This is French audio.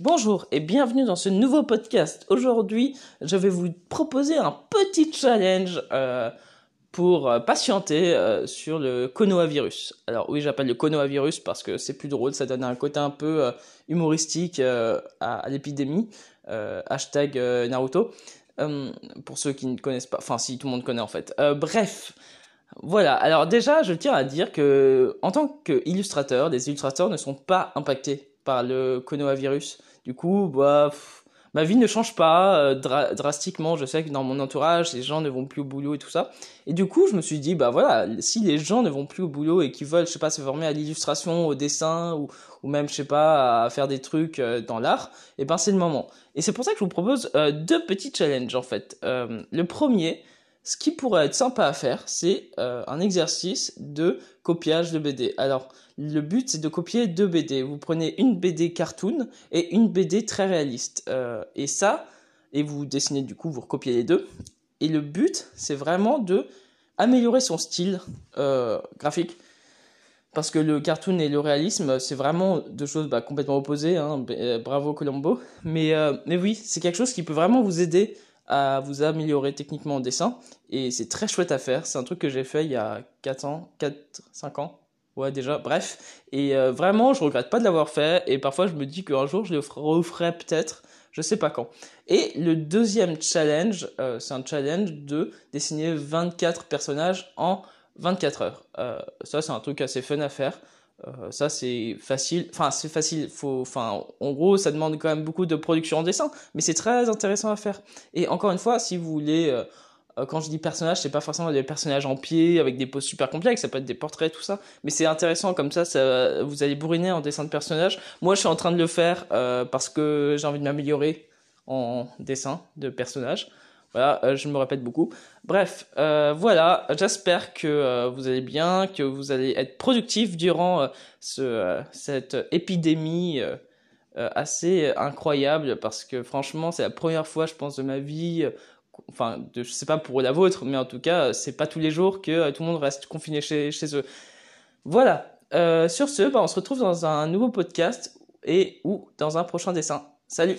Bonjour et bienvenue dans ce nouveau podcast. Aujourd'hui, je vais vous proposer un petit challenge euh, pour euh, patienter euh, sur le conoavirus. Alors oui, j'appelle le conoavirus parce que c'est plus drôle, ça donne un côté un peu humoristique à, l'épidémie. Hashtag Naruto. Pour ceux qui ne connaissent pas, enfin si tout le monde connaît en fait. Bref, voilà. Alors déjà, je tiens à dire que en tant qu'illustrateur, les illustrateurs ne sont pas impactés par le conoavirus. Du coup, bah, ma vie ne change pas euh, dra- drastiquement. Je sais que dans mon entourage, les gens ne vont plus au boulot et tout ça. Et du coup, je me suis dit, bah voilà, si les gens ne vont plus au boulot et qui veulent, je sais pas, se former à l'illustration, au dessin ou, même, je sais pas, à faire des trucs euh, dans l'art, et ben c'est le moment. Et c'est pour ça que je vous propose euh, deux petits challenges en fait. Le premier, ce qui pourrait être sympa à faire, c'est euh, un exercice de copiage de BD. Alors, le but, c'est de copier deux BD. Vous prenez une BD cartoon et une BD très réaliste. Euh, et ça, et vous dessinez du coup, vous recopiez les deux. Et le but, c'est vraiment de améliorer son style euh, graphique. Parce que le cartoon et le réalisme, c'est vraiment deux choses bah, complètement opposées. Hein. Bravo Colombo. Mais, mais oui, c'est quelque chose qui peut vraiment vous aider à vous améliorer techniquement en dessin. Et c'est très chouette à faire. C'est un truc que j'ai fait il y a 4 ans, 4, 5 ans. Ouais, déjà, bref. Et euh, vraiment, je regrette pas de l'avoir fait. Et parfois, je me dis qu'un jour, je le ferai- referai peut-être. Je sais pas quand. Et le deuxième challenge, euh, c'est un challenge de dessiner 24 personnages en 24 heures. Euh, ça, c'est un truc assez fun à faire. Euh, ça, c'est facile. Enfin, c'est facile. Faut, enfin, en gros, ça demande quand même beaucoup de production en dessin, mais c'est très intéressant à faire. Et encore une fois, si vous voulez, euh, euh, quand je dis personnages, c'est pas forcément des personnages en pied avec des poses super complexes. Ça peut être des portraits, tout ça. Mais c'est intéressant comme ça. Vous allez bourriner en dessin de personnages. Moi, je suis en train de le faire parce que j'ai envie de m'améliorer en dessin de personnages. Voilà, euh, je me répète beaucoup. Bref, euh, voilà, j'espère que euh, vous allez bien, que vous allez être productif durant ce, cette épidémie assez incroyable parce que franchement, c'est la première fois, je pense, de ma vie, enfin, de, je sais pas pour la vôtre, mais en tout cas, c'est pas tous les jours que tout le monde reste confiné chez, chez eux. Voilà, sur ce, bah, on se retrouve dans un nouveau podcast et ou dans un prochain dessin. Salut